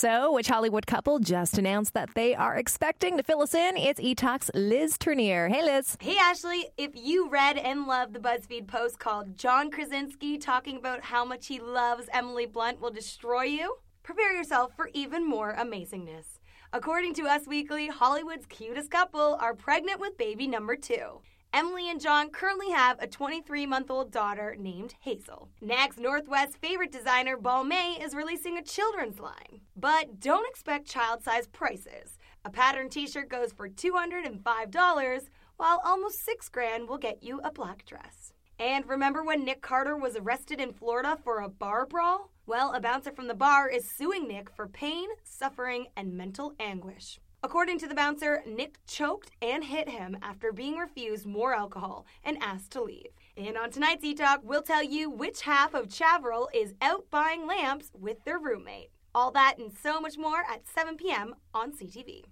So, which Hollywood couple just announced that they are expecting to fill us in? It's eTalk's Liz Trinnear. Hey, Liz. Hey, Ashley. If you read and loved the BuzzFeed post called John Krasinski talking about how much he loves Emily Blunt will destroy you, prepare yourself for even more amazingness. According to Us Weekly, Hollywood's cutest couple are pregnant with baby number two. Emily and John currently have a 23 month old daughter named Hazel. Nags Northwest favorite designer Balmain is releasing a children's line. But don't expect child size prices. A pattern t shirt goes for $205, while almost six grand will get you a black dress. And remember when Nick Carter was arrested in Florida for a bar brawl? Well, a bouncer from the bar is suing Nick for pain, suffering, and mental anguish. According to the bouncer, Nick choked and hit him after being refused more alcohol and asked to leave. And on tonight's E-Talk, we'll tell you which half of Chavril is out buying lamps with their roommate. All that and so much more at 7 p.m. on CTV.